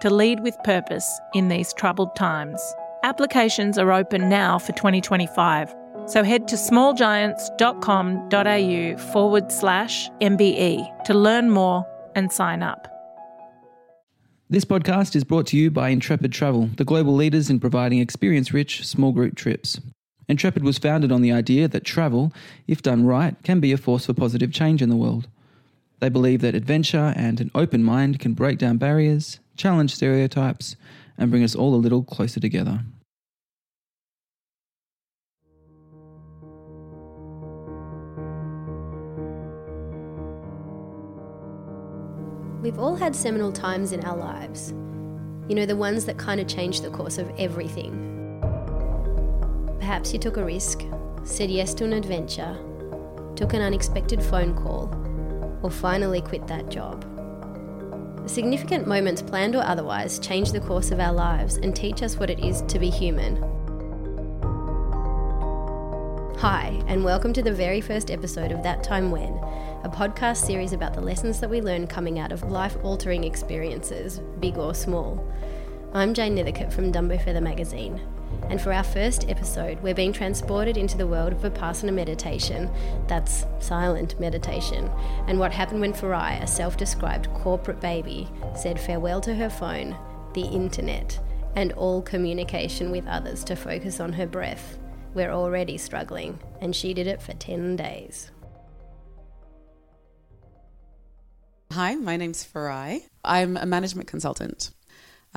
to lead with purpose in these troubled times. Applications are open now for 2025, so head to smallgiants.com.au forward slash MBE to learn more and sign up. This podcast is brought to you by Intrepid Travel, the global leaders in providing experience rich small group trips. Intrepid was founded on the idea that travel, if done right, can be a force for positive change in the world. They believe that adventure and an open mind can break down barriers, challenge stereotypes, and bring us all a little closer together. We've all had seminal times in our lives. You know, the ones that kind of change the course of everything. Perhaps you took a risk, said yes to an adventure, took an unexpected phone call, or finally quit that job. Significant moments, planned or otherwise, change the course of our lives and teach us what it is to be human. Hi, and welcome to the very first episode of That Time When, a podcast series about the lessons that we learn coming out of life altering experiences, big or small. I'm Jane Nethercutt from Dumbo Feather magazine, and for our first episode, we're being transported into the world of Vipassana meditation, that's silent meditation, and what happened when Farayi, a self described corporate baby, said farewell to her phone, the internet, and all communication with others to focus on her breath. We're already struggling, and she did it for 10 days. Hi, my name's Farayi. I'm a management consultant.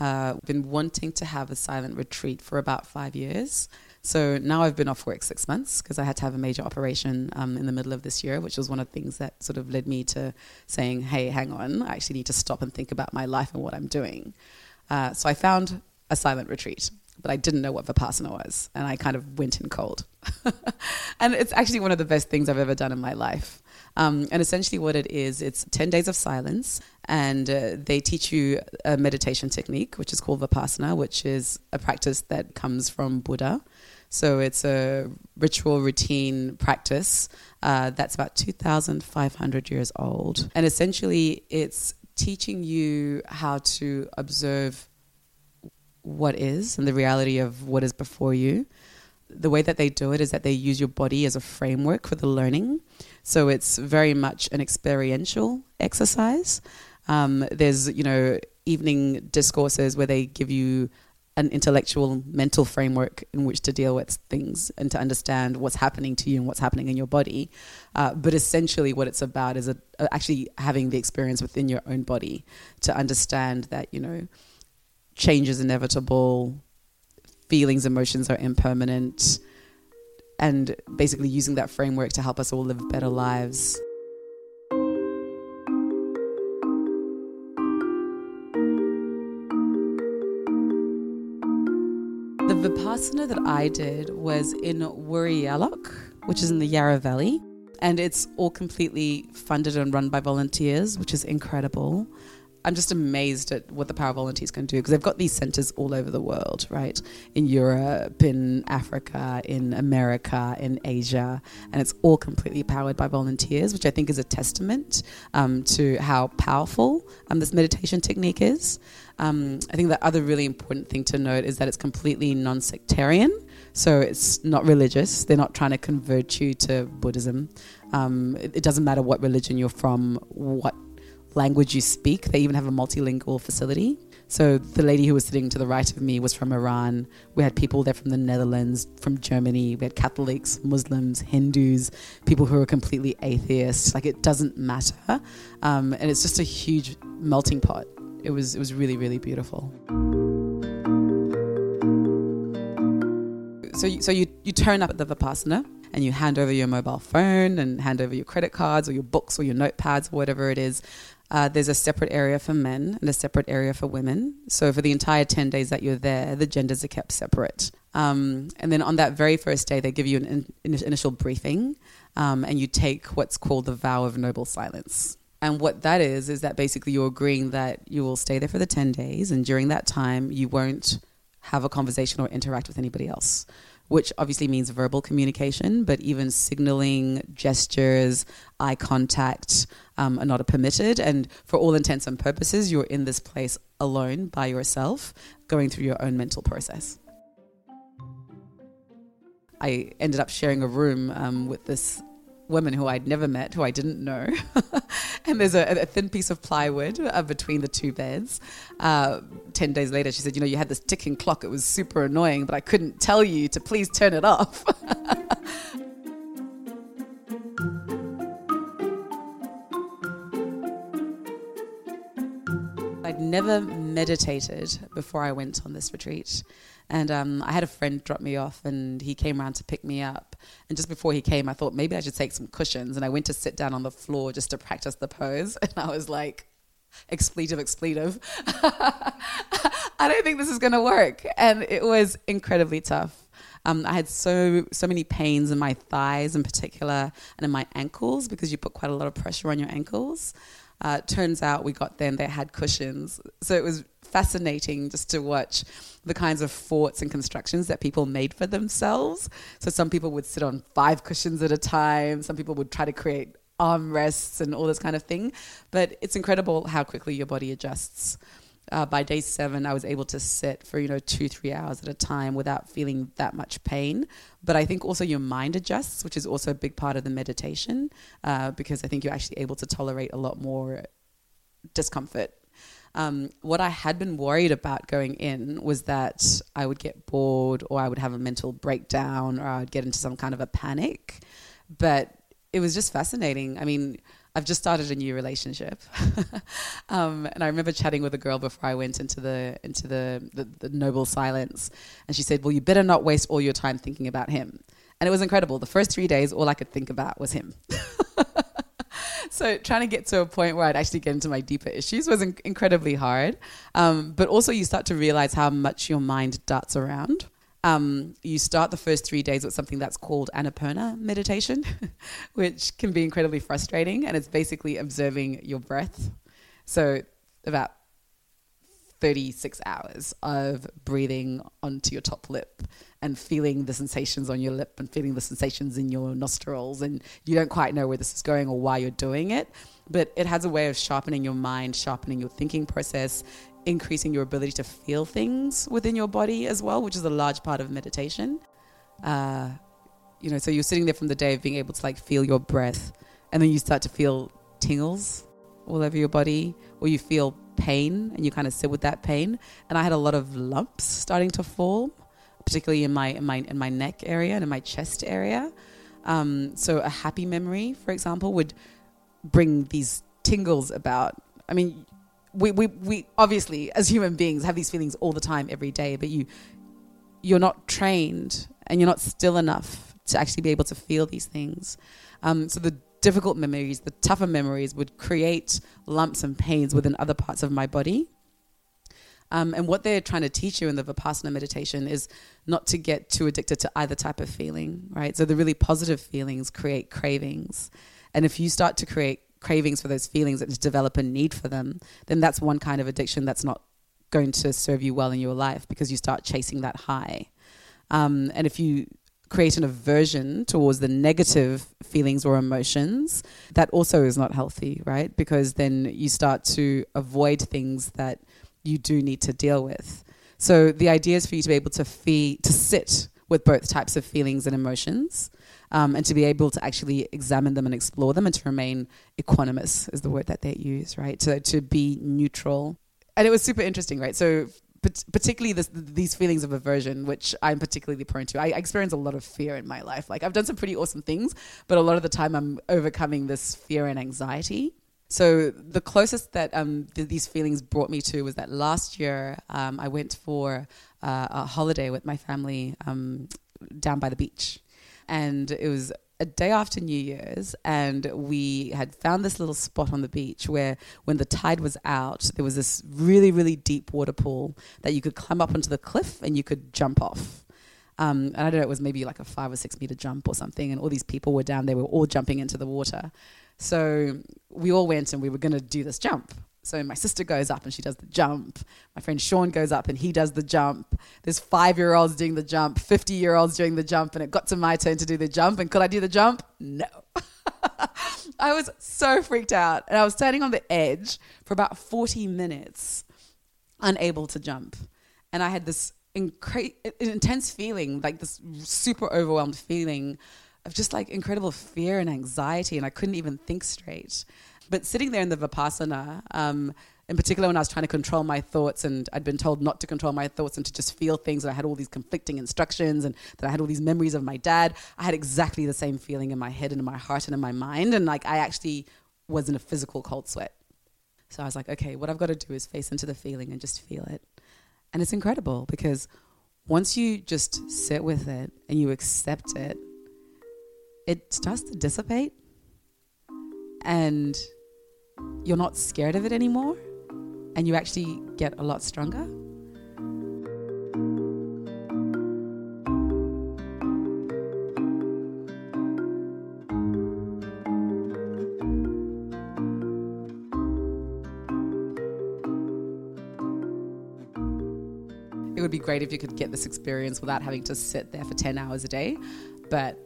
Uh, been wanting to have a silent retreat for about five years. So now I've been off work six months because I had to have a major operation um, in the middle of this year, which was one of the things that sort of led me to saying, hey, hang on, I actually need to stop and think about my life and what I'm doing. Uh, so I found a silent retreat, but I didn't know what Vipassana was. And I kind of went in cold. and it's actually one of the best things I've ever done in my life. Um, and essentially, what it is, it's 10 days of silence, and uh, they teach you a meditation technique, which is called Vipassana, which is a practice that comes from Buddha. So it's a ritual routine practice uh, that's about 2,500 years old. And essentially, it's teaching you how to observe what is and the reality of what is before you. The way that they do it is that they use your body as a framework for the learning. So it's very much an experiential exercise. Um, there's, you know, evening discourses where they give you an intellectual mental framework in which to deal with things and to understand what's happening to you and what's happening in your body. Uh, but essentially, what it's about is a, actually having the experience within your own body to understand that, you know, change is inevitable, feelings, emotions are impermanent and basically using that framework to help us all live better lives. The Vipassana that I did was in Woori Yallock, which is in the Yarra Valley, and it's all completely funded and run by volunteers, which is incredible. I'm just amazed at what the Power of Volunteers can do because they've got these centers all over the world, right? In Europe, in Africa, in America, in Asia, and it's all completely powered by volunteers, which I think is a testament um, to how powerful um, this meditation technique is. Um, I think the other really important thing to note is that it's completely non sectarian. So it's not religious. They're not trying to convert you to Buddhism. Um, it, it doesn't matter what religion you're from, what language you speak. They even have a multilingual facility. So the lady who was sitting to the right of me was from Iran. We had people there from the Netherlands, from Germany. We had Catholics, Muslims, Hindus, people who are completely atheists. Like it doesn't matter, um, and it's just a huge melting pot. It was it was really really beautiful. So you, so you you turn up at the vipassana and you hand over your mobile phone and hand over your credit cards or your books or your notepads or whatever it is uh, there's a separate area for men and a separate area for women. So for the entire 10 days that you're there, the genders are kept separate. Um, and then on that very first day, they give you an in- initial briefing um, and you take what's called the vow of noble silence. And what that is, is that basically you're agreeing that you will stay there for the 10 days, and during that time, you won't have a conversation or interact with anybody else, which obviously means verbal communication, but even signaling, gestures, eye contact um, are not permitted. And for all intents and purposes, you're in this place alone by yourself, going through your own mental process. I ended up sharing a room um, with this woman who I'd never met, who I didn't know. and there's a, a, thin piece of plywood uh, between the two beds. Uh, 10 days later, she said, You know, you had this ticking clock. It was super annoying, but I couldn't tell you to please turn it off. I'd never meditated before I went on this retreat. And um, I had a friend drop me off, and he came around to pick me up. And just before he came, I thought maybe I should take some cushions. And I went to sit down on the floor just to practice the pose. And I was like, expletive, expletive. I don't think this is going to work. And it was incredibly tough. Um, I had so so many pains in my thighs in particular and in my ankles because you put quite a lot of pressure on your ankles. Uh, turns out we got them; they had cushions, so it was fascinating just to watch the kinds of forts and constructions that people made for themselves. So some people would sit on five cushions at a time. Some people would try to create armrests and all this kind of thing. But it's incredible how quickly your body adjusts. Uh, by day seven, I was able to sit for you know two, three hours at a time without feeling that much pain. But I think also your mind adjusts, which is also a big part of the meditation, uh, because I think you're actually able to tolerate a lot more discomfort um, what I had been worried about going in was that I would get bored or I would have a mental breakdown or I would get into some kind of a panic. But it was just fascinating. I mean, I've just started a new relationship, um, and I remember chatting with a girl before I went into the into the, the, the noble silence, and she said, "Well, you better not waste all your time thinking about him." And it was incredible. The first three days, all I could think about was him. so trying to get to a point where I'd actually get into my deeper issues was in- incredibly hard. Um, but also, you start to realize how much your mind darts around. Um, you start the first three days with something that's called Anapana meditation, which can be incredibly frustrating. And it's basically observing your breath. So, about 36 hours of breathing onto your top lip and feeling the sensations on your lip and feeling the sensations in your nostrils. And you don't quite know where this is going or why you're doing it. But it has a way of sharpening your mind, sharpening your thinking process, increasing your ability to feel things within your body as well, which is a large part of meditation. Uh, you know, so you're sitting there from the day of being able to like feel your breath, and then you start to feel tingles all over your body, or you feel pain and you kind of sit with that pain. And I had a lot of lumps starting to form particularly in my in my in my neck area and in my chest area. Um, so a happy memory, for example, would bring these tingles about. I mean, we, we, we obviously as human beings have these feelings all the time, every day, but you you're not trained and you're not still enough to actually be able to feel these things. Um, so the difficult memories, the tougher memories, would create lumps and pains within other parts of my body. Um, and what they're trying to teach you in the Vipassana meditation is not to get too addicted to either type of feeling, right? So the really positive feelings create cravings. And if you start to create cravings for those feelings and develop a need for them, then that's one kind of addiction that's not going to serve you well in your life because you start chasing that high. Um, and if you create an aversion towards the negative feelings or emotions, that also is not healthy, right? Because then you start to avoid things that you do need to deal with. So the idea is for you to be able to fee- to sit with both types of feelings and emotions, um, and to be able to actually examine them and explore them, and to remain equanimous is the word that they use, right? To to be neutral, and it was super interesting, right? So particularly this, these feelings of aversion, which I'm particularly prone to. I, experience a lot of fear in my life. Like I've done some pretty awesome things, but a lot of the time I'm overcoming this fear and anxiety. So the closest that um, th- these feelings brought me to was that last year um, I went for uh, a holiday with my family um, down by the beach, and it was a day after New Year's, and we had found this little spot on the beach where, when the tide was out, there was this really, really deep water pool that you could climb up onto the cliff and you could jump off. Um, and I don't know, it was maybe like a five or six meter jump or something, and all these people were down there, we were all jumping into the water. So we all went and we were going to do this jump. So my sister goes up and she does the jump. My friend Sean goes up and he does the jump. There's five year olds doing the jump, 50 year olds doing the jump, and it got to my turn to do the jump. And could I do the jump? No. I was so freaked out. And I was standing on the edge for about 40 minutes, unable to jump. And I had this incre- intense feeling, like this super overwhelmed feeling of just like incredible fear and anxiety. And I couldn't even think straight. But sitting there in the Vipassana, um, in particular when I was trying to control my thoughts and I'd been told not to control my thoughts and to just feel things and I had all these conflicting instructions and that I had all these memories of my dad, I had exactly the same feeling in my head and in my heart and in my mind. And like I actually was in a physical cold sweat. So I was like, okay, what I've got to do is face into the feeling and just feel it. And it's incredible because once you just sit with it and you accept it, it starts to dissipate and you're not scared of it anymore and you actually get a lot stronger. It would be great if you could get this experience without having to sit there for 10 hours a day, but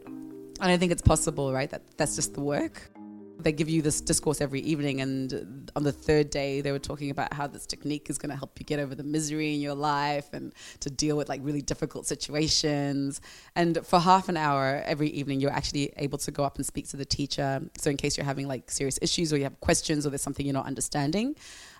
I don't think it's possible, right? That that's just the work they give you this discourse every evening and on the third day they were talking about how this technique is going to help you get over the misery in your life and to deal with like really difficult situations. And for half an hour every evening you're actually able to go up and speak to the teacher. So in case you're having like serious issues or you have questions or there's something you're not understanding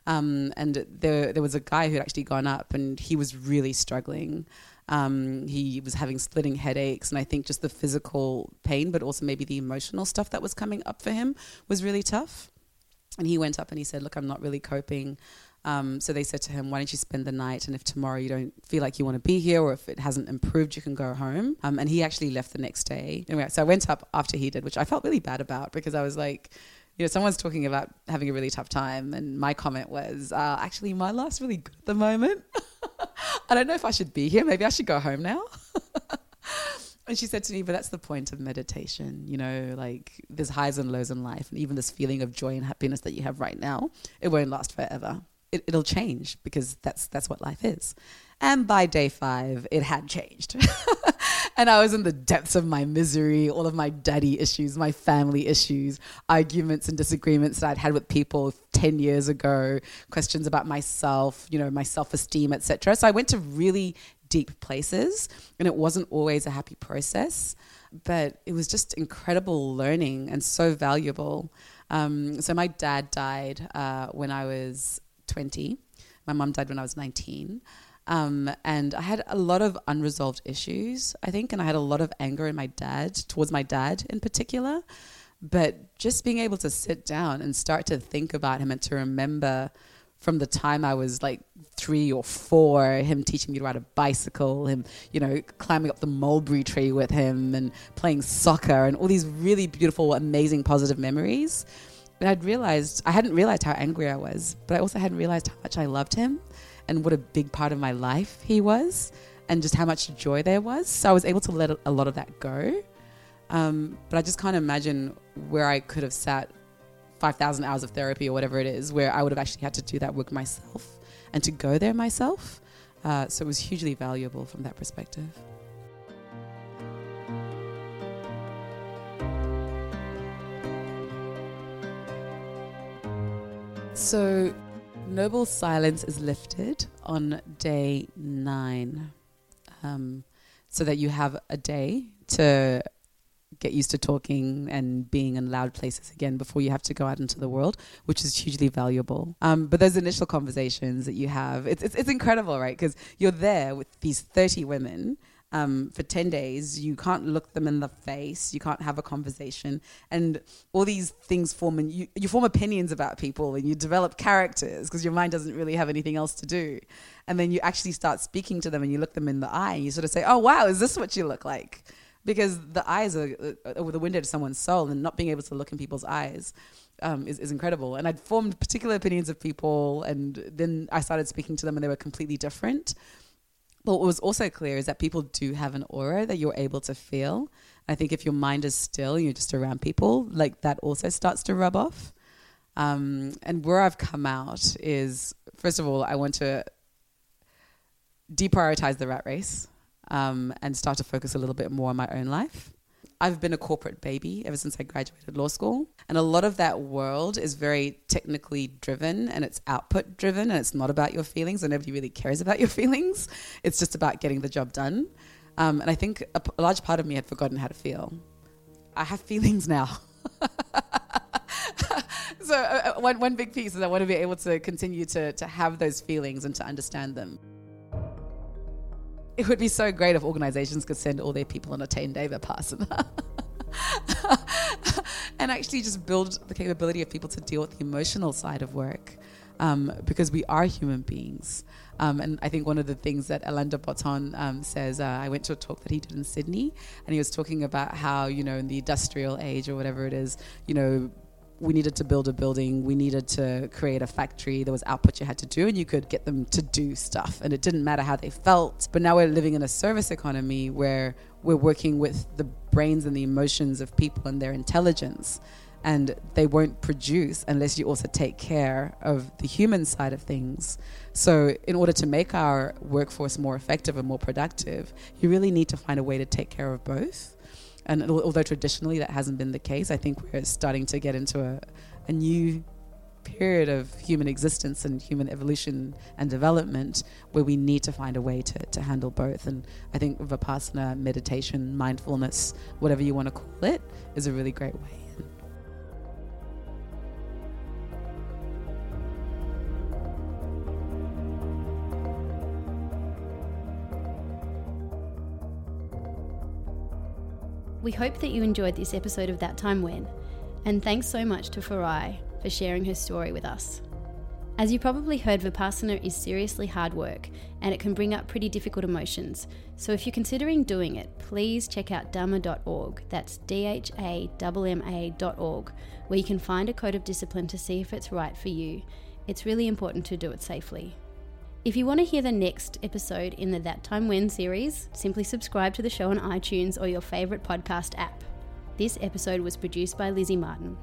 um, and there, there was a guy who had actually gone up and he was really struggling um, he was having splitting headaches, and I think just the physical pain, but also maybe the emotional stuff that was coming up for him was really tough. And he went up and he said, Look, I'm not really coping. Um, so they said to him, Why don't you spend the night? And if tomorrow you don't feel like you want to be here or if it hasn't improved, you can go home. Um, and he actually left the next day. Anyway, so I went up after he did, which I felt really bad about because I was like, you know, someone's talking about having a really tough time, and my comment was, uh, actually, my life's really good at the moment. I don't know if I should be here. Maybe I should go home now. and she said to me, but that's the point of meditation. You know, like there's highs and lows in life, and even this feeling of joy and happiness that you have right now, it won't last forever. It, it'll change because that's that's what life is. And by day five, it had changed. and I was in the depths of my misery, all of my daddy issues, my family issues, arguments and disagreements that I'd had with people 10 years ago, questions about myself, you know, my self-esteem, etc. So I went to really deep places and it wasn't always a happy process, but it was just incredible learning and so valuable. Um, so my dad died uh, when I was 20. My mom died when I was 19. Um, and I had a lot of unresolved issues, I think, and I had a lot of anger in my dad, towards my dad in particular. But just being able to sit down and start to think about him and to remember from the time I was like three or four, him teaching me to ride a bicycle, him, you know, climbing up the mulberry tree with him and playing soccer and all these really beautiful, amazing, positive memories. And I'd realized, I hadn't realized how angry I was, but I also hadn't realized how much I loved him and what a big part of my life he was and just how much joy there was. So I was able to let a lot of that go. Um, but I just can't imagine where I could have sat 5,000 hours of therapy or whatever it is, where I would have actually had to do that work myself and to go there myself. Uh, so it was hugely valuable from that perspective. So noble silence is lifted on day nine, um, so that you have a day to get used to talking and being in loud places again before you have to go out into the world, which is hugely valuable. Um, but those initial conversations that you have, it's, it's, it's incredible, right? Because you're there with these 30 women um, for 10 days. You can't look them in the face. You can't have a conversation. And all these things form, and you, you form opinions about people and you develop characters because your mind doesn't really have anything else to do. And then you actually start speaking to them and you look them in the eye and you sort of say, oh, wow, is this what you look like? because the eyes are, uh, the window to someone's soul, and not being able to look in people's eyes um, is, is incredible. And I'd formed particular opinions of people, and then I started speaking to them, and they were completely different. But what was also clear is that people do have an aura that you're able to feel. I think if your mind is still, you're just around people, like that also starts to rub off. Um, and where I've come out is, first of all, I want to deprioritize the rat race um, and start to focus a little bit more on my own life. I've been a corporate baby ever since I graduated law school. And a lot of that world is very technically driven and it's output driven and it's not about your feelings and nobody really cares about your feelings. It's just about getting the job done. Um, and I think a, a large part of me had forgotten how to feel. I have feelings now. so uh, uh, one, one big piece is I want to be able to continue to, to have those feelings and to understand them it would be so great if organizations could send all their people on a 10 day Vipassana. and actually just build the capability of people to deal with the emotional side of work um, because we are human beings. Um, and I think one of the things that Alain de Botton um, says, uh, I went to a talk that he did in Sydney, and he was talking about how, you know, in the industrial age or whatever it is, you know, we needed to build a building, we needed to create a factory, there was output you had to do, and you could get them to do stuff. And it didn't matter how they felt. But now we're living in a service economy where we're working with the brains and the emotions of people and their intelligence. And they won't produce unless you also take care of the human side of things. So, in order to make our workforce more effective and more productive, you really need to find a way to take care of both. And although traditionally that hasn't been the case, I think we're starting to get into a, a new period of human existence and human evolution and development where we need to find a way to, to handle both. And I think Vipassana, meditation, mindfulness, whatever you want to call it, is a really great way. We hope that you enjoyed this episode of That Time When, and thanks so much to Farayi for sharing her story with us. As you probably heard, Vipassana is seriously hard work and it can bring up pretty difficult emotions. So if you're considering doing it, please check out dhamma.org. That's D H A M A.org, where you can find a code of discipline to see if it's right for you. It's really important to do it safely. If you want to hear the next episode in the That Time When series, simply subscribe to the show on iTunes or your favourite podcast app. This episode was produced by Lizzie Martin.